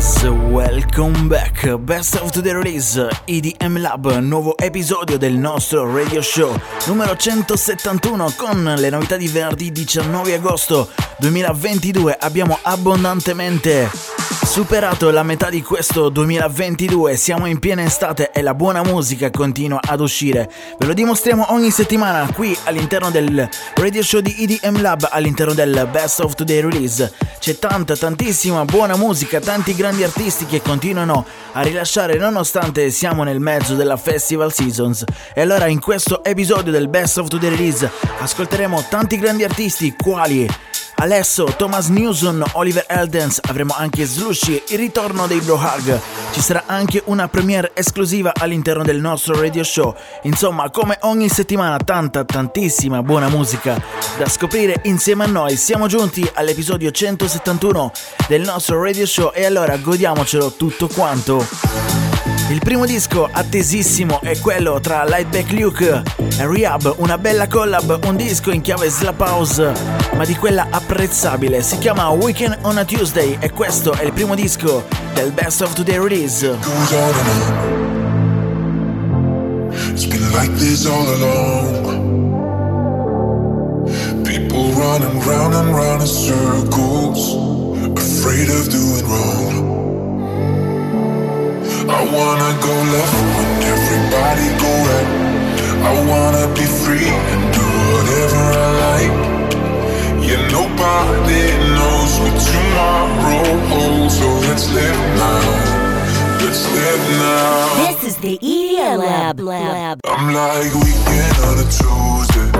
Guys, welcome back. Best of the release EDM Lab, nuovo episodio del nostro radio show numero 171 con le novità di venerdì 19 agosto 2022. Abbiamo abbondantemente superato la metà di questo 2022, siamo in piena estate e la buona musica continua ad uscire. Ve lo dimostriamo ogni settimana qui all'interno del radio show di EDM Lab, all'interno del Best of Today Release. C'è tanta, tantissima buona musica, tanti grandi artisti che continuano a rilasciare nonostante siamo nel mezzo della Festival Seasons. E allora in questo episodio del Best of Today Release ascolteremo tanti grandi artisti quali Alesso, Thomas Newson, Oliver Eldens, avremo anche Slushy, il ritorno dei Bro Hug. Ci sarà anche una premiere esclusiva all'interno del nostro radio show. Insomma, come ogni settimana, tanta, tantissima buona musica da scoprire insieme a noi. Siamo giunti all'episodio 171 del nostro radio show e allora godiamocelo tutto quanto. Il primo disco attesissimo è quello tra Lightback Luke e Rehab, una bella collab, un disco in chiave slap house, ma di quella apprezzabile. Si chiama Weekend on a Tuesday e questo è il primo disco del Best of Today release. running round and round in circles, afraid of doing wrong. I wanna go left when everybody go right. I wanna be free and do whatever I like. Yeah, nobody knows what tomorrow holds, so let's live now. Let's live now. This is the EDM Lab. Lab. I'm like weekend on a Tuesday.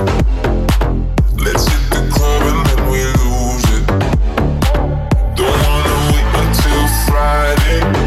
Let's hit the club and then we lose it. Don't wanna wait until Friday.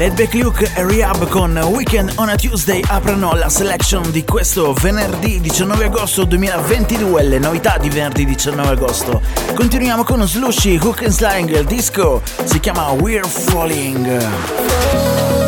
Laidback Luke e Rehab con Weekend on a Tuesday aprono la selection di questo venerdì 19 agosto 2022, le novità di venerdì 19 agosto. Continuiamo con Slushy, Hook and Slang, il disco si chiama We're Falling.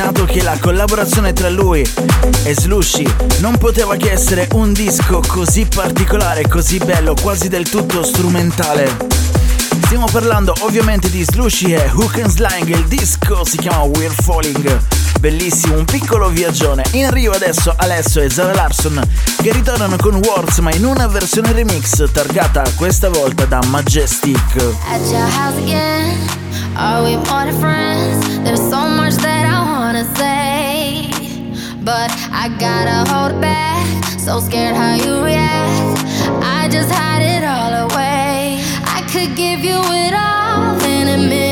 sottolineato che la collaborazione tra lui e Slushy non poteva che essere un disco così particolare, così bello, quasi del tutto strumentale. Stiamo parlando ovviamente di Slushy e Hook and Slang, il disco si chiama We're Falling. Bellissimo, un piccolo viaggione. In arrivo adesso Alessio e Zara Larson che ritornano con Words ma in una versione remix targata questa volta da Majestic. I gotta hold back, so scared how you react. I just hide it all away. I could give you it all in a minute.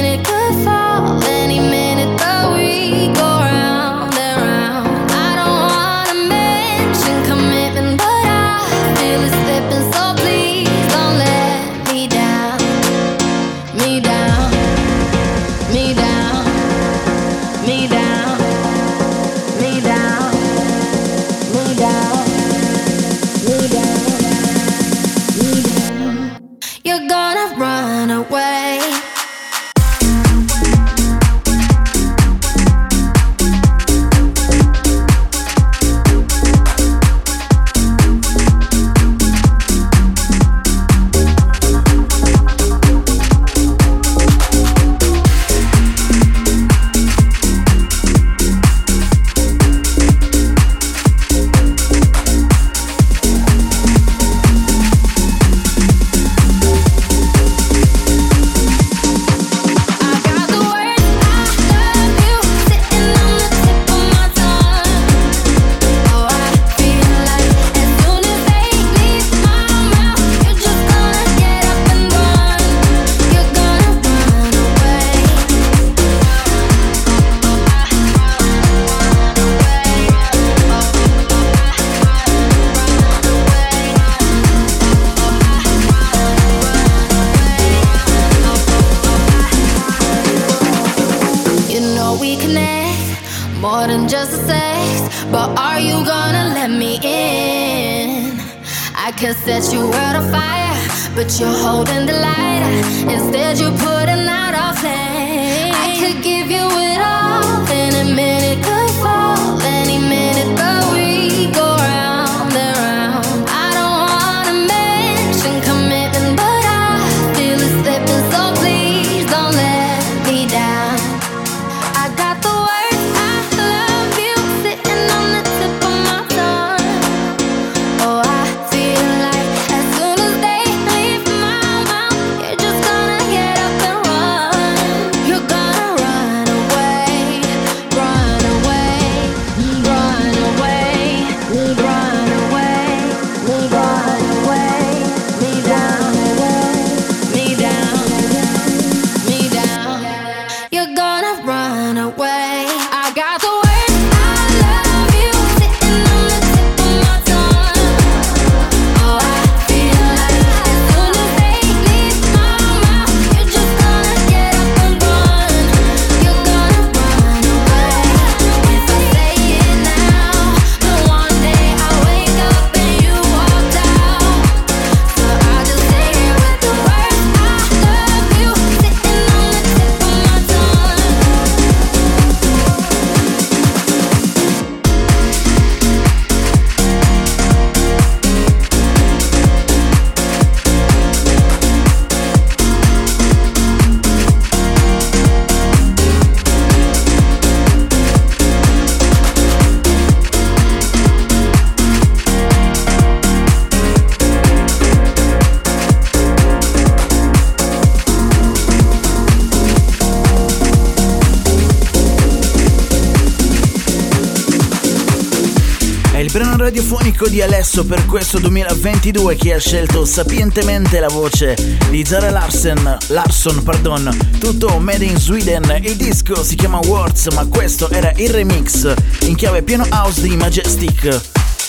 Alesso per questo 2022 che ha scelto sapientemente la voce di Zara Larsen, Larson, pardon, tutto made in Sweden. Il disco si chiama Words, ma questo era il remix in chiave piano house di Majestic.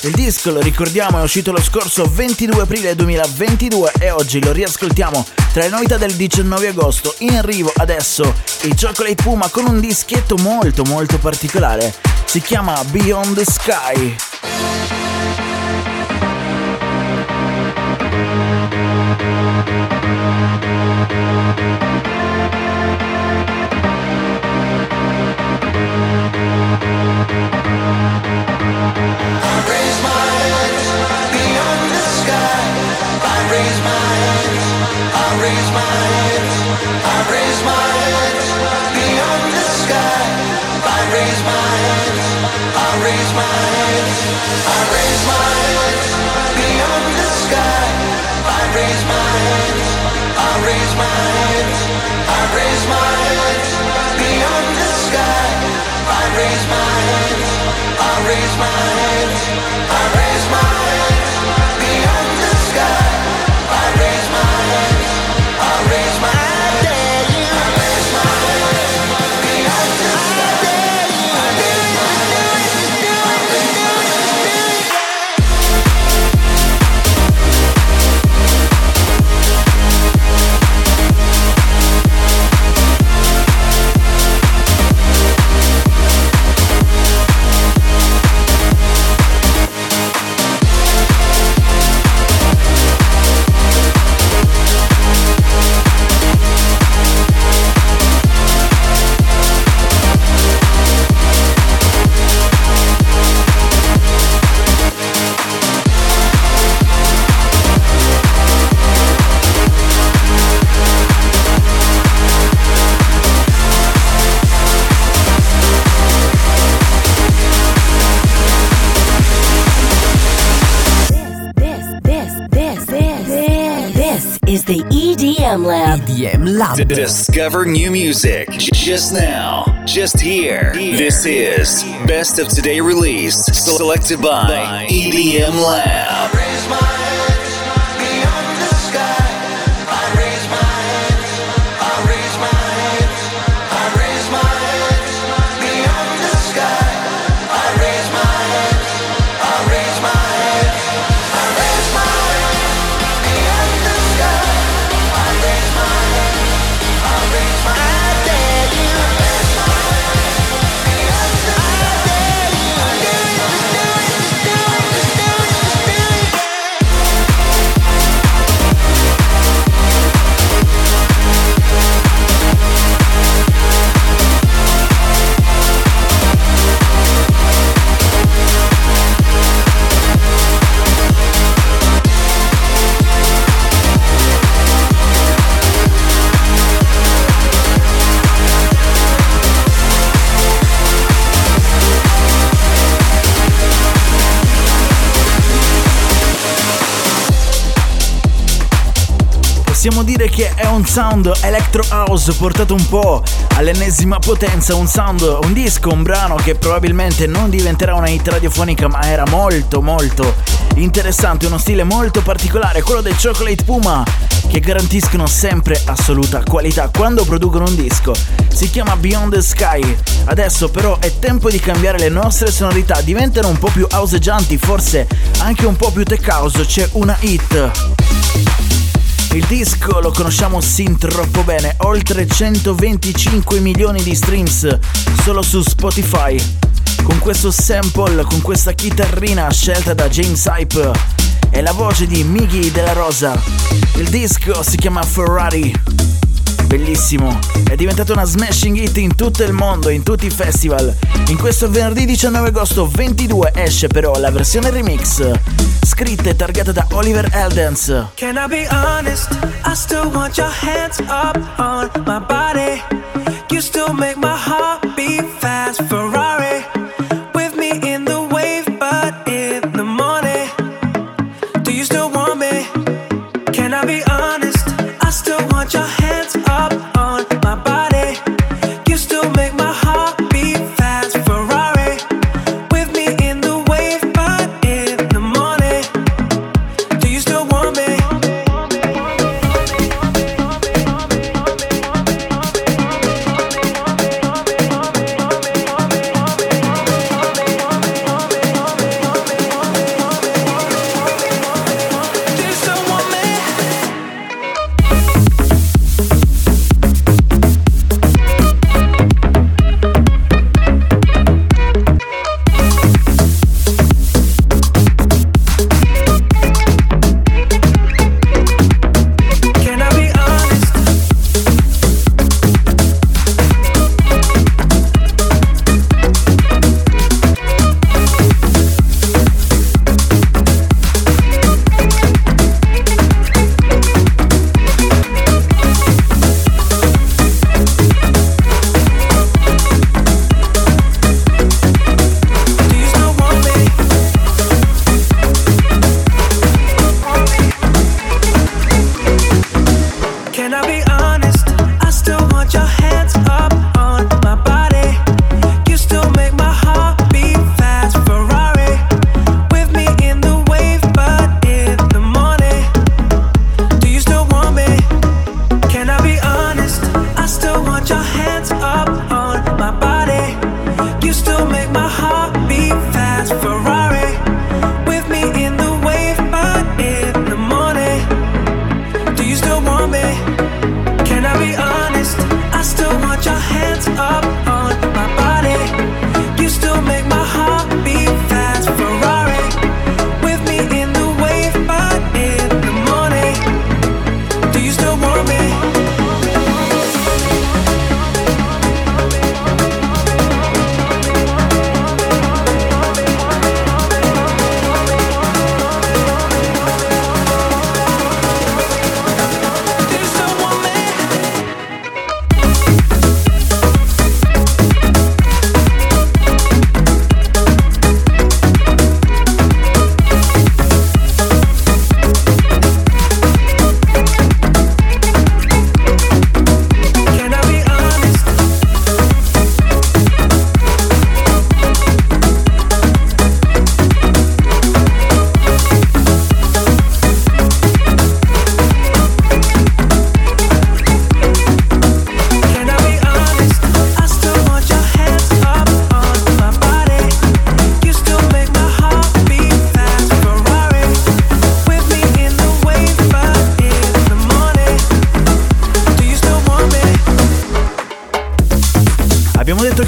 Il disco, lo ricordiamo, è uscito lo scorso 22 aprile 2022 e oggi lo riascoltiamo tra le novità del 19 agosto. In arrivo adesso il Chocolate Puma con un dischetto molto molto particolare. Si chiama Beyond the Sky. I raise my hands. Lab. Discover new music just now, just here. This is Best of Today release, selected by EDM Lab. Possiamo dire che è un sound electro house portato un po' all'ennesima potenza, un sound, un disco, un brano che probabilmente non diventerà una hit radiofonica ma era molto molto interessante, uno stile molto particolare, quello del Chocolate Puma che garantiscono sempre assoluta qualità quando producono un disco. Si chiama Beyond the Sky. Adesso però è tempo di cambiare le nostre sonorità, diventano un po' più houseggianti, forse anche un po' più tech house, c'è una hit il disco lo conosciamo sin troppo bene, oltre 125 milioni di streams solo su Spotify. Con questo sample, con questa chitarrina scelta da James Hype e la voce di Miggy della Rosa. Il disco si chiama Ferrari bellissimo. È diventato una smashing hit in tutto il mondo, in tutti i festival. In questo venerdì 19 agosto 22 esce però la versione remix, scritta e targata da Oliver Eldens. Can I be honest? I still want your hands up on my body. You still make my heart beat fast,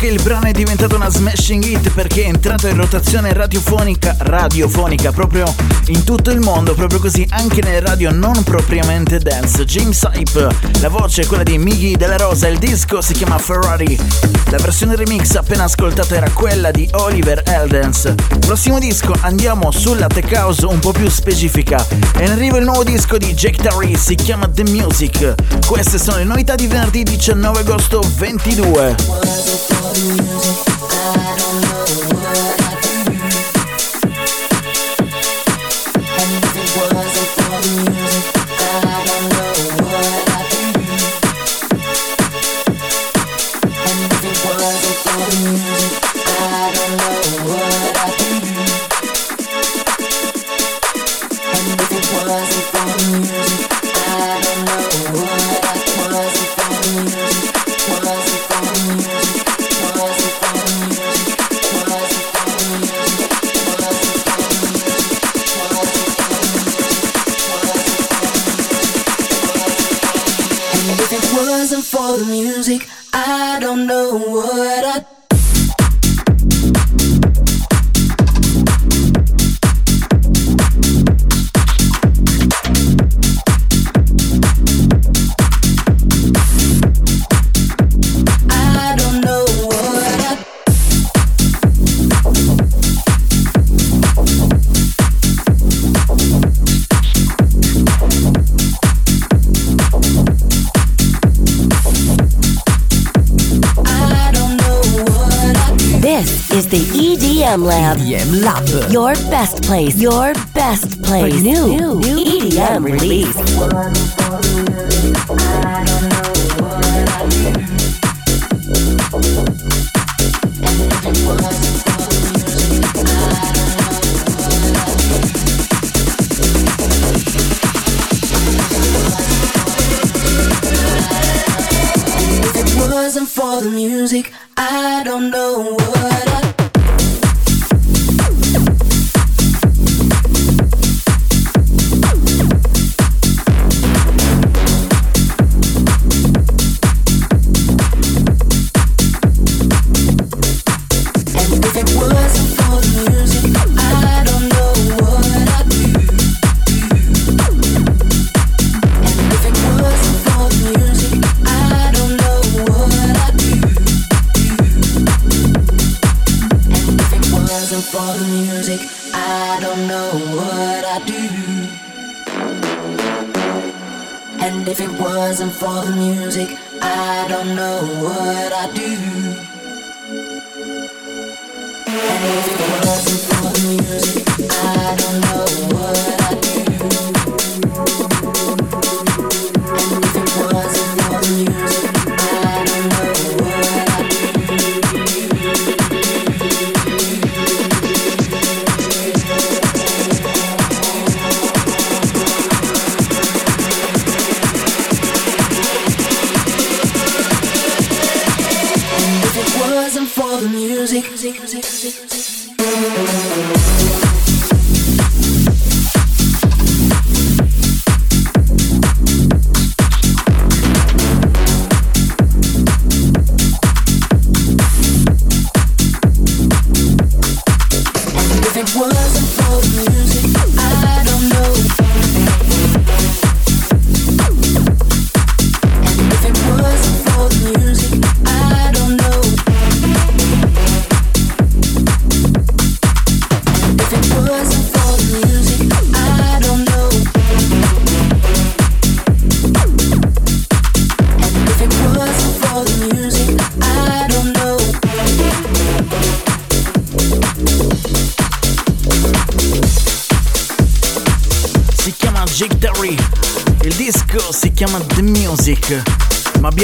che il brano è diventato una smashing hit perché è entrato in rotazione radiofonica, radiofonica proprio in tutto il mondo, proprio così anche nelle radio non propriamente dance. James Hype, la voce è quella di Miggy della Rosa, il disco si chiama Ferrari. La versione remix appena ascoltata era quella di Oliver Eldens. Prossimo disco andiamo sulla tech house un po' più specifica. E in arrivo il nuovo disco di Jake Terry, si chiama The Music. Queste sono le novità di venerdì 19 agosto 22. music. EDM Lab. EDM Lab. Your best place. Your best place. For new, new, new EDM release. If it wasn't for the music, I don't know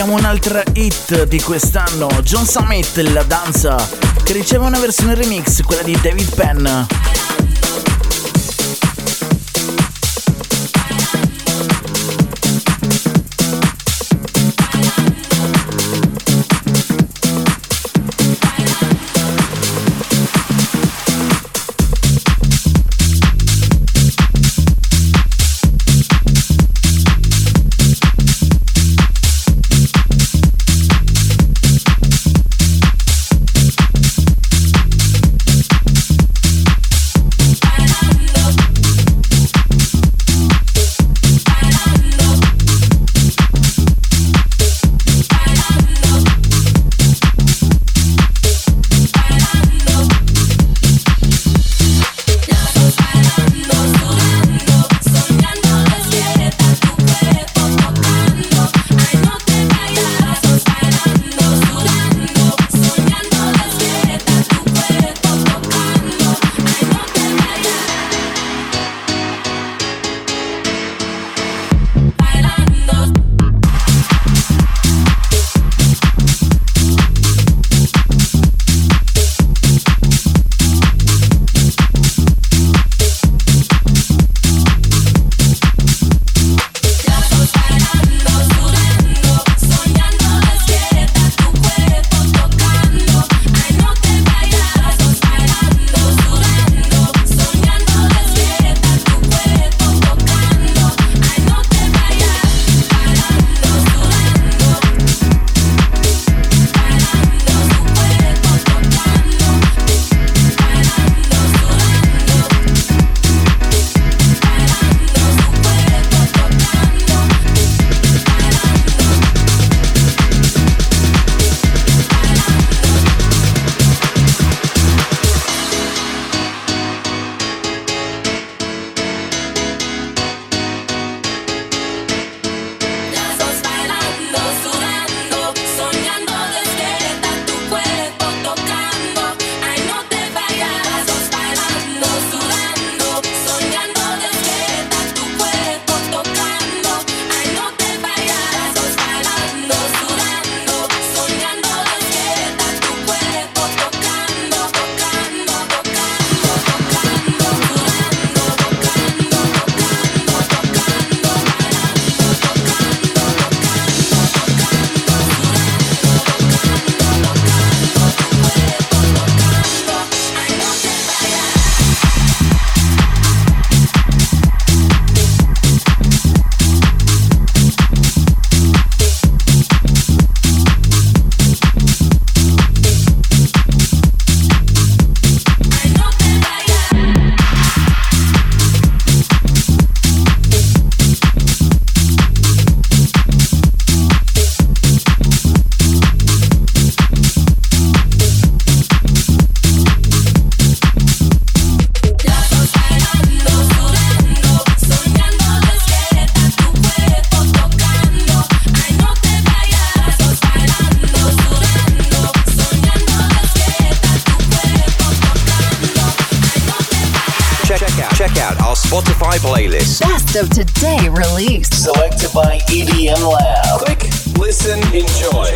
what un'altra hit di quest'anno, John Summit, La danza, che riceve una versione remix, quella di David Penn. Best of today release. Selected by EDM Lab. Click, listen, enjoy.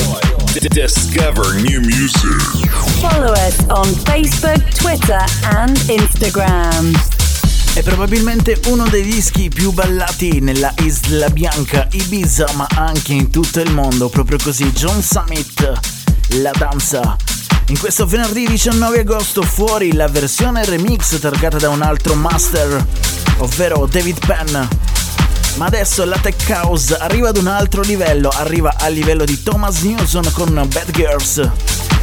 D- discover new music. Follow us on Facebook, Twitter, and Instagram. È probabilmente uno dei dischi più ballati nella Isla Bianca, Ibiza, ma anche in tutto il mondo, proprio così. John Summit, la danza. In questo venerdì 19 agosto fuori la versione remix targata da un altro master, ovvero David Penn. Ma adesso la Tech House arriva ad un altro livello, arriva al livello di Thomas Newson con Bad Girls.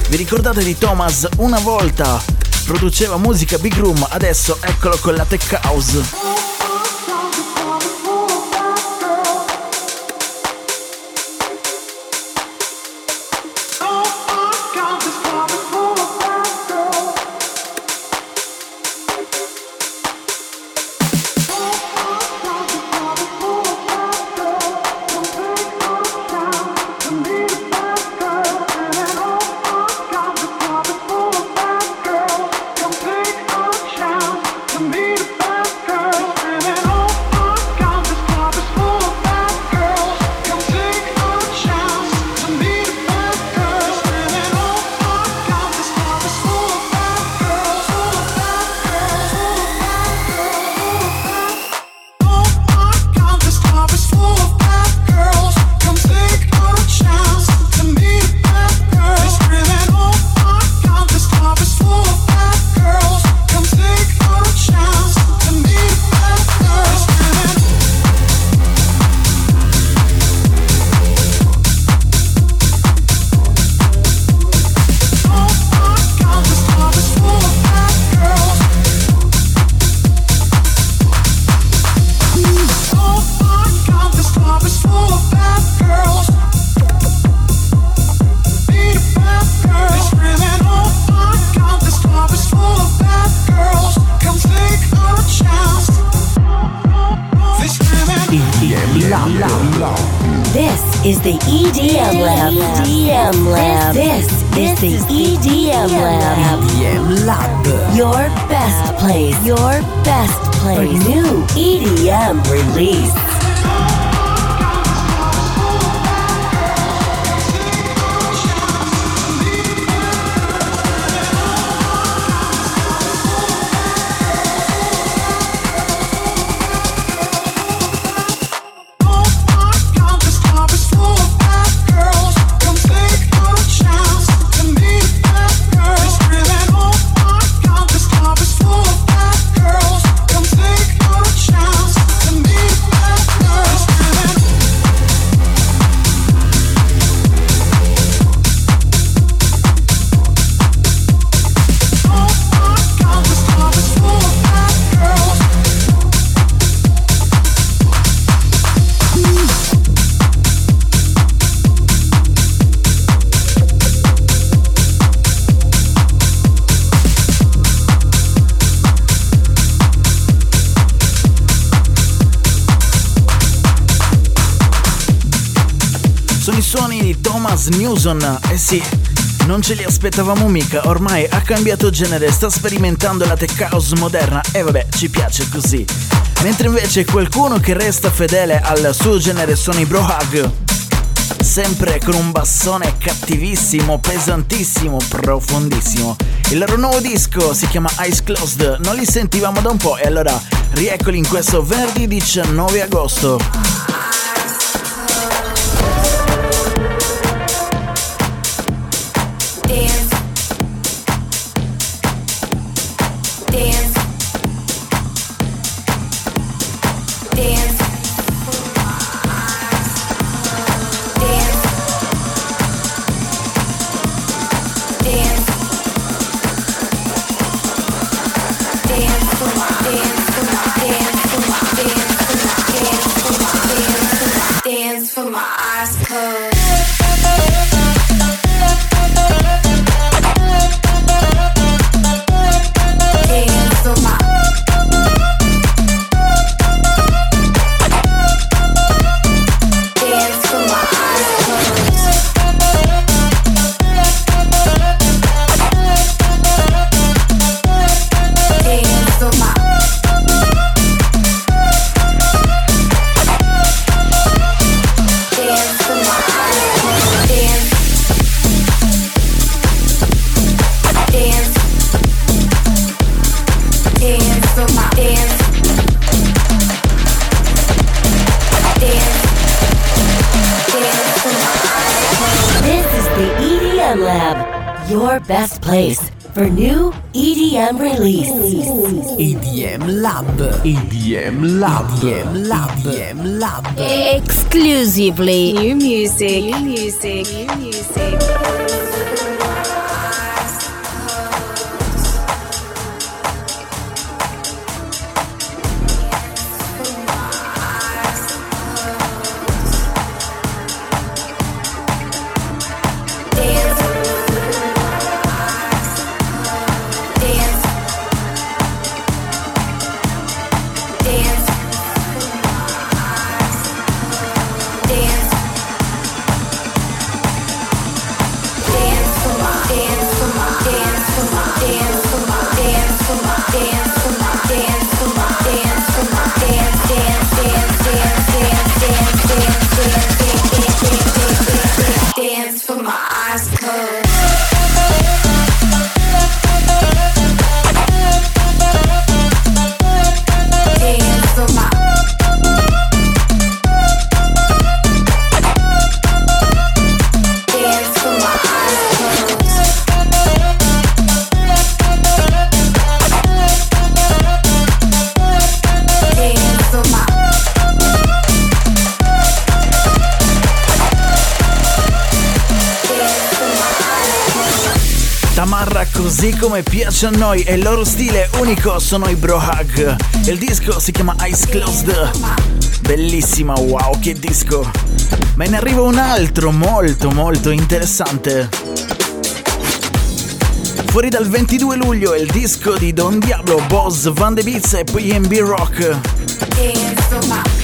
Vi ricordate di Thomas una volta produceva musica big room, adesso eccolo con la tech house. Newson, eh sì, non ce li aspettavamo mica, ormai ha cambiato genere, sta sperimentando la tech house moderna e vabbè, ci piace così. Mentre invece qualcuno che resta fedele al suo genere sono i Brohug. Sempre con un bassone cattivissimo, pesantissimo, profondissimo. Il loro nuovo disco si chiama Eyes Closed, non li sentivamo da un po' e allora rieccoli in questo venerdì 19 agosto. Place for new EDM release. EDM Lab. EDM Lab. EDM Lab. EDM Lab. Exclusively new music. New music. New music. Come piace a noi e il loro stile unico sono i Bro Hug. Il disco si chiama Eyes Closed. Bellissima, wow, che disco! Ma ne arriva un altro molto molto interessante. Fuori dal 22 luglio il disco di Don Diablo, Boss, Van de Beats e MB Rock.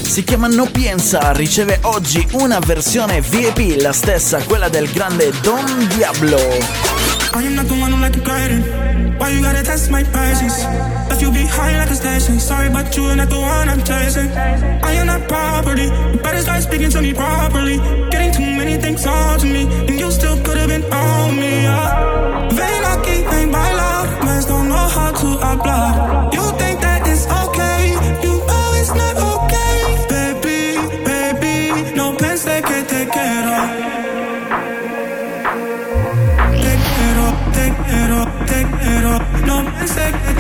Si chiama No Pienza, riceve oggi una versione VIP, la stessa, quella del grande Don Diablo. I am not the one who like to guide. Why you gotta test my patience? Left you behind like a station. Sorry, but you are not the one I'm chasing. I am not property. You better start speaking to me properly. Getting too many things on to me, and you still could have been on me. Yeah. Ven aquí, ven bailar. Mas don't know how to hablar.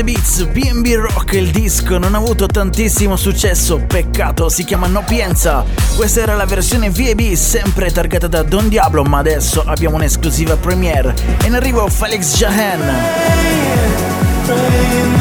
the Beats, BB Rock, il disco non ha avuto tantissimo successo, peccato, si chiama No Pienza. Questa era la versione VAB, sempre targata da Don Diablo, ma adesso abbiamo un'esclusiva premiere. E in arrivo Felix Jahan. Praying,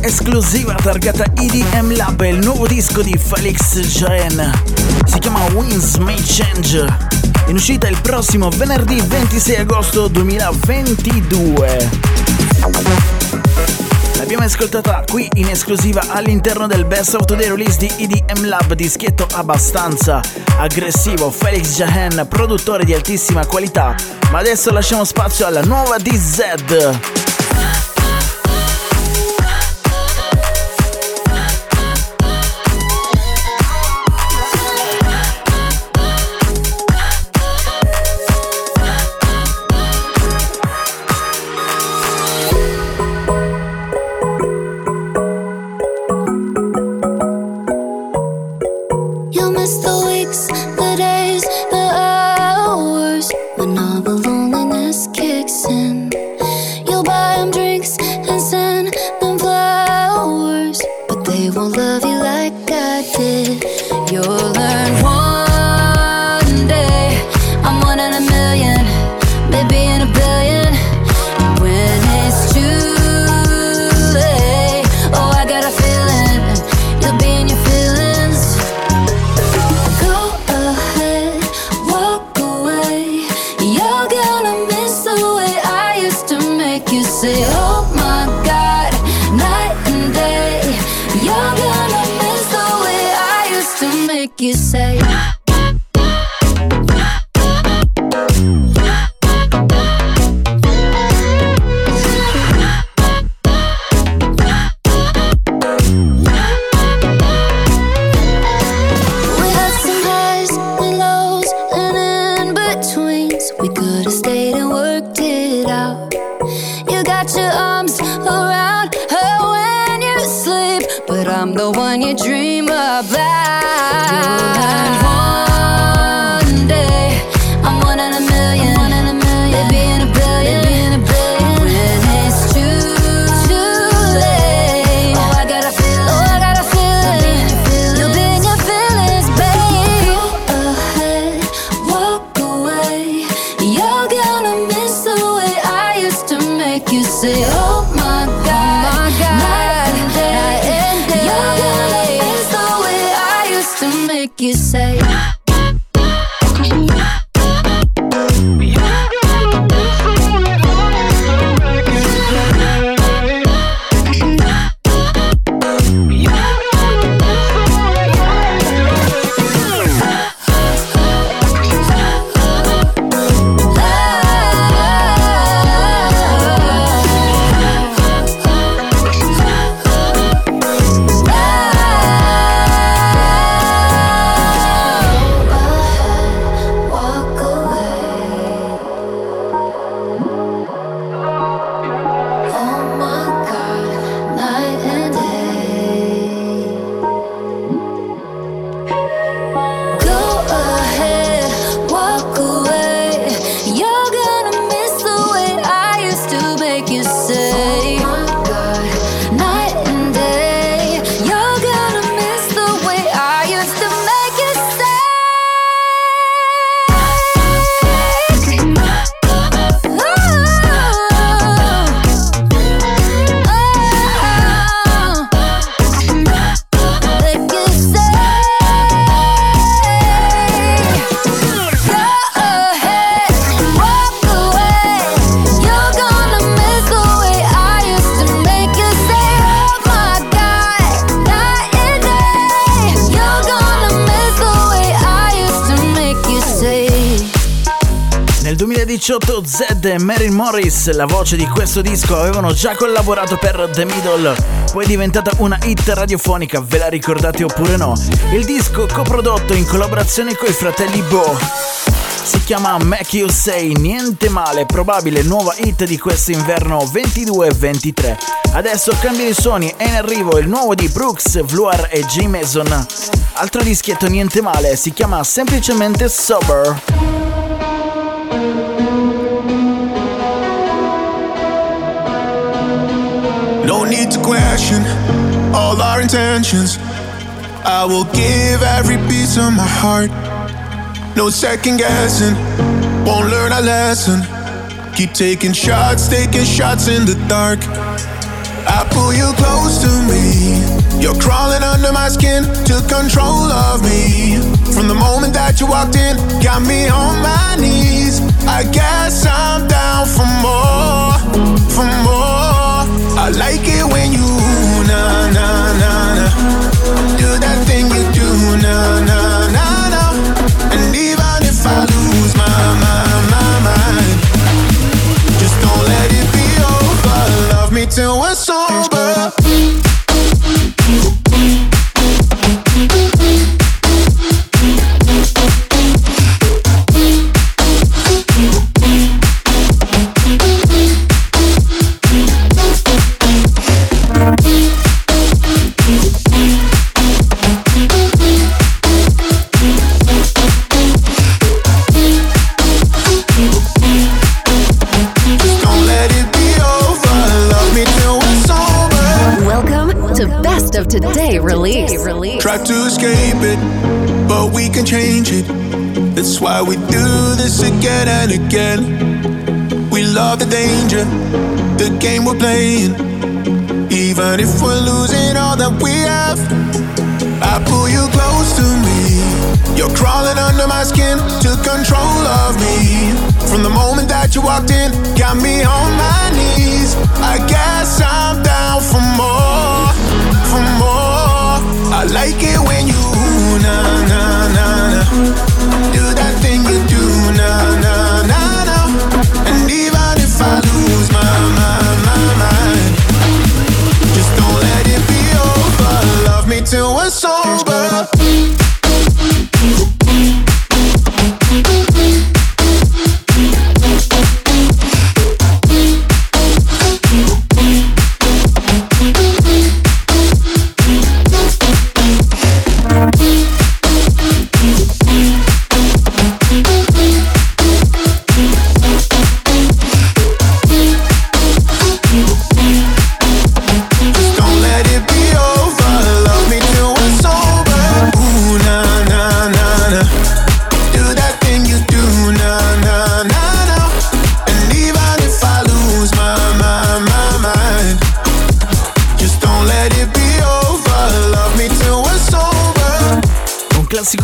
esclusiva targata EDM Lab, il nuovo disco di Felix Jaen. Si chiama Winds May Change. In uscita il prossimo venerdì 26 agosto 2022. L'abbiamo ascoltata qui in esclusiva all'interno del Best of Today release di EDM Lab, dischetto abbastanza aggressivo. Felix Jahen, produttore di altissima qualità. Ma adesso lasciamo spazio alla nuova DZ. one you dream about. 2018 Zed e Mary Morris, la voce di questo disco, avevano già collaborato per The Middle, poi è diventata una hit radiofonica, ve la ricordate oppure no? Il disco coprodotto in collaborazione con i fratelli Bo. Si chiama Make You Say, niente male, probabile nuova hit di questo inverno 22-23. Adesso cambia i suoni, è in arrivo il nuovo di Brooks, Vluar e J. Mason. Altro dischietto niente male, si chiama semplicemente Sober. Need to question all our intentions. I will give every piece of my heart. No second guessing, won't learn a lesson. Keep taking shots, taking shots in the dark. I pull you close to me. You're crawling under my skin, took control of me. From the moment that you walked in, got me on my knees. I guess I'm down for more, for more. I like it when you na na na na do that thing you do na na na na. And even if I lose my my my mind, just don't let it be over. Love me till That's why we do this again and again. We love the danger, the game we're playing. Even if we're losing all that we have, I pull you close to me. You're crawling under my skin, took control of me. From the moment that you walked in, got me on my knees. I guess I'm down for more, for more. I like it when you na na na na do that thing you do na na na na. And even if I lose my my my mind, just don't let it be over. Love me till we're sober.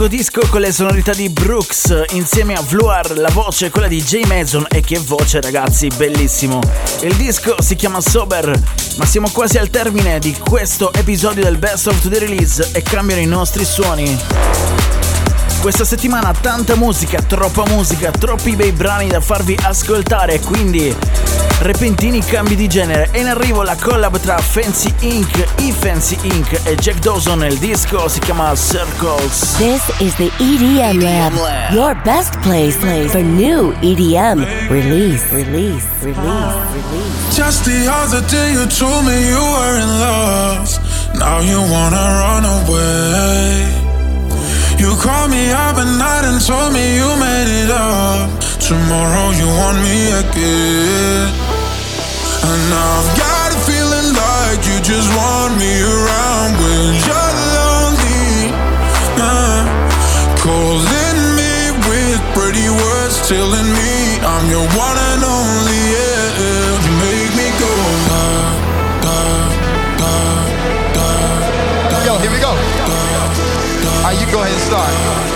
Classico disco con le sonorità di Brooks insieme a Vluar, la voce quella di Jay Mason e che voce ragazzi, bellissimo. Il disco si chiama Sober, ma siamo quasi al termine di questo episodio del Best of the Release e cambiano i nostri suoni. Questa settimana tanta musica, troppa musica, troppi bei brani da farvi ascoltare, quindi repentini cambi di genere. È in arrivo la collab tra Fancy Inc., e Fancy Inc. e Jack Dawson. Il disco si chiama Circles. This is the EDM Lab, your best place for new EDM release, release, release, release. Just the other day you told me you were in love. Now you wanna run away. You called me up at night and told me you made it up. Tomorrow you want me again. And I've got a feeling like you just want me around when you're lonely. Calling me with pretty words, telling me I'm your one and only. Yeah, you make me go. Yo, here we go. You go ahead and start.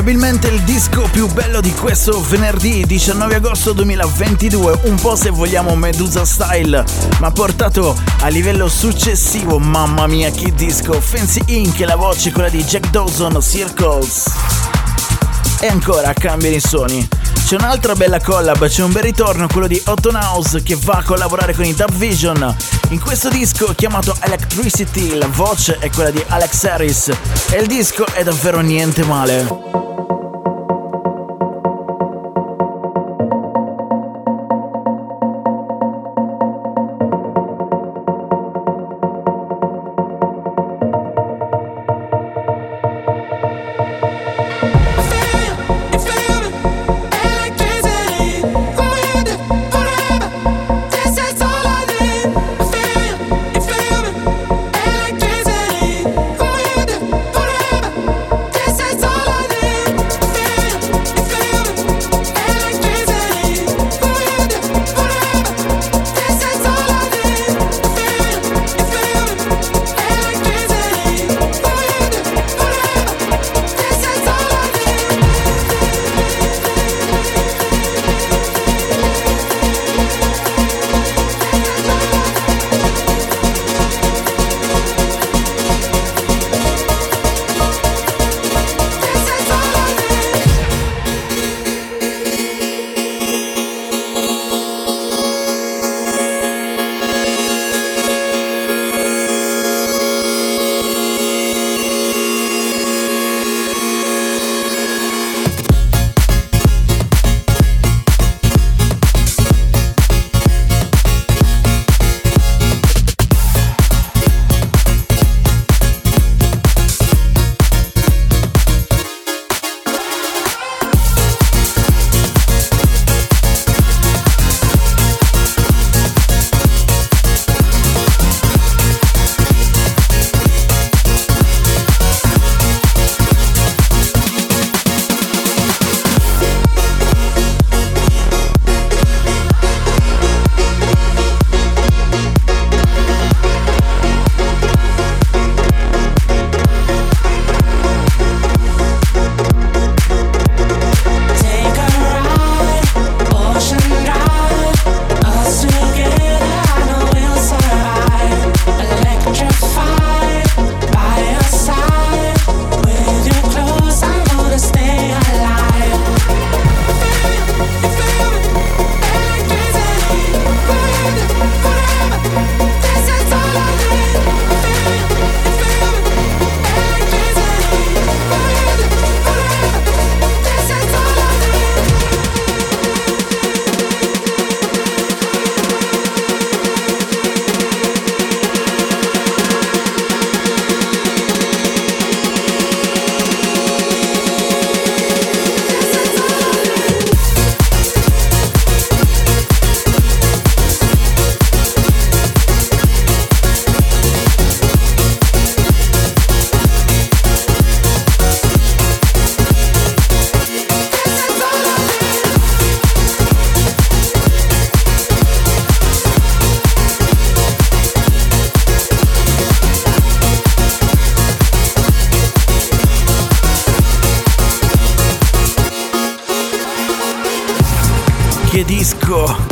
Probabilmente il disco più bello di questo venerdì 19 agosto 2022, un po' se vogliamo Medusa Style, ma portato a livello successivo, mamma mia che disco, Fancy Inc, la voce quella di Jack Dawson, Circles. E ancora cambiano i suoni. C'è un'altra bella collab, c'è un bel ritorno, quello di Otton House che va a collaborare con i Dub Vision. In questo disco chiamato Electricity la voce è quella di Alex Harris e il disco è davvero niente male.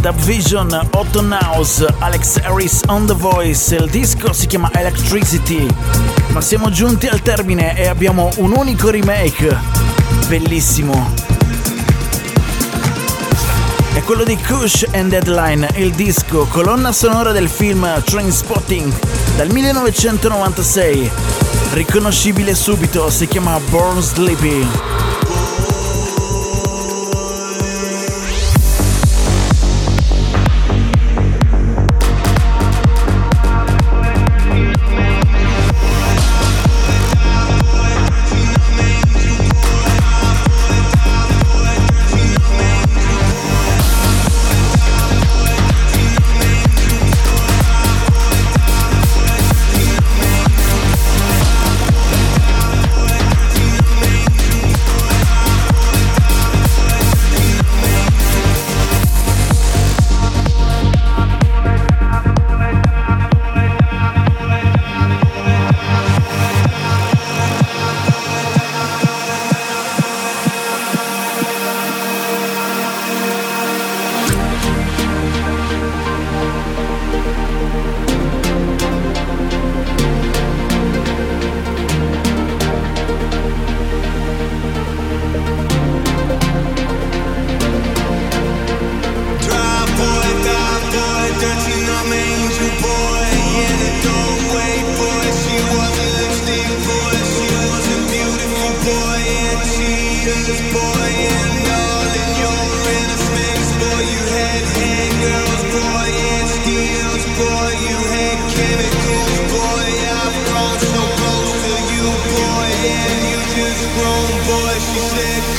Dub Vision, Otton House, Alex Harris on The Voice. Il disco si chiama Electricity. Ma siamo giunti al termine e abbiamo un unico remake. Bellissimo. È quello di Kush and Deadline, il disco, colonna sonora del film Trainspotting dal 1996. Riconoscibile subito, si chiama Born Sleepy.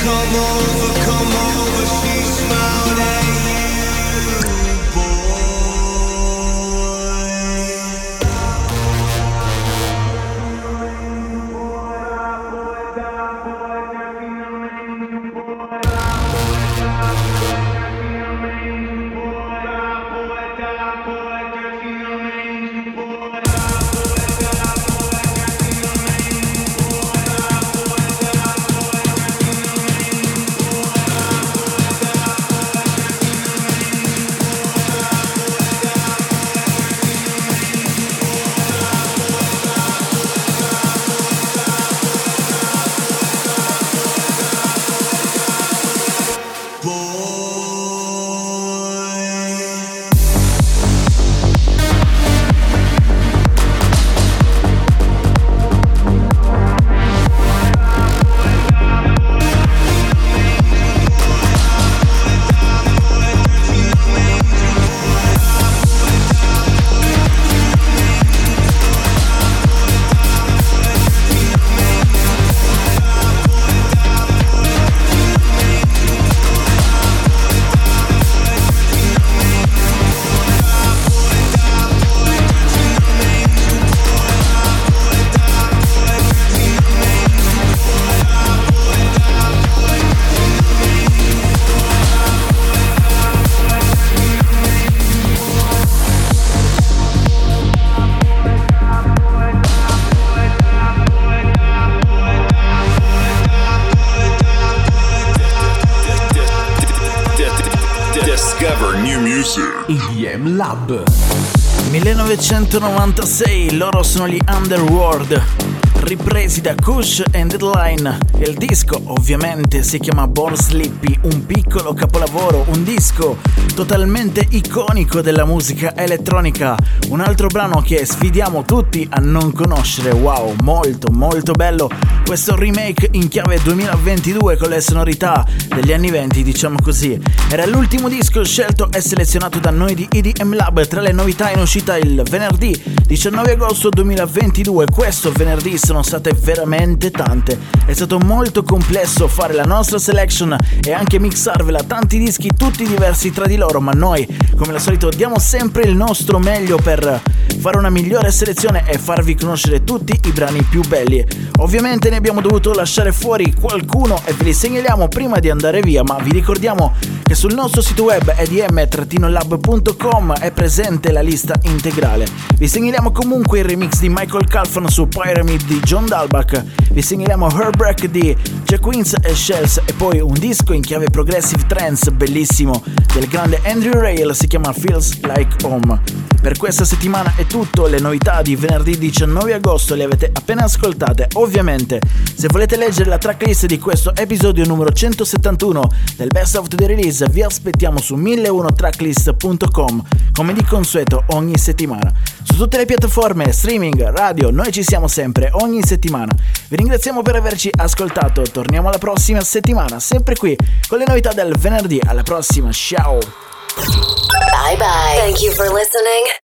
come on. EDM Lab. 1996 loro sono gli Underworld ripresi da Kush and Deadline. Il disco ovviamente si chiama Born Sleepy, un piccolo capolavoro, un disco totalmente iconico della musica elettronica, un altro brano che sfidiamo tutti a non conoscere. Wow, molto molto bello questo remake in chiave 2022 con le sonorità degli anni 20, diciamo così. Era l'ultimo disco scelto e selezionato da noi di EDM Lab tra le novità in uscita il venerdì 19 agosto 2022. Questo venerdì sono state veramente tante. È stato molto complesso fare la nostra selection e anche mixarvela tanti dischi tutti diversi tra di loro, ma noi, come al solito, diamo sempre il nostro meglio per fare una migliore selezione e farvi conoscere tutti i brani più belli. Ovviamente ne abbiamo dovuto lasciare fuori qualcuno e ve li segnaliamo prima di andare via, ma vi ricordiamo che sul nostro sito web edm-lab.com è presente la lista integrale. Vi segnaliamo comunque il remix di Michael Calfan su Pyramid di John Dalbach, vi segnaliamo Herbreak di Jack Queens e Shells e poi un disco in chiave progressive trance bellissimo del grande Andrew Rail, si chiama Feels Like Home. Per questa settimana è tutto, le novità di venerdì 19 agosto le avete appena ascoltate. Ovviamente, se volete leggere la tracklist di questo episodio numero 171 del Best of the Release, vi aspettiamo su 1001tracklist.com, come di consueto ogni settimana. Su tutte le piattaforme, streaming, radio, noi ci siamo sempre, ogni settimana. Vi ringraziamo per averci ascoltato, torniamo la prossima settimana, sempre qui, con le novità del venerdì. Alla prossima, ciao! Bye bye. Thank you for listening.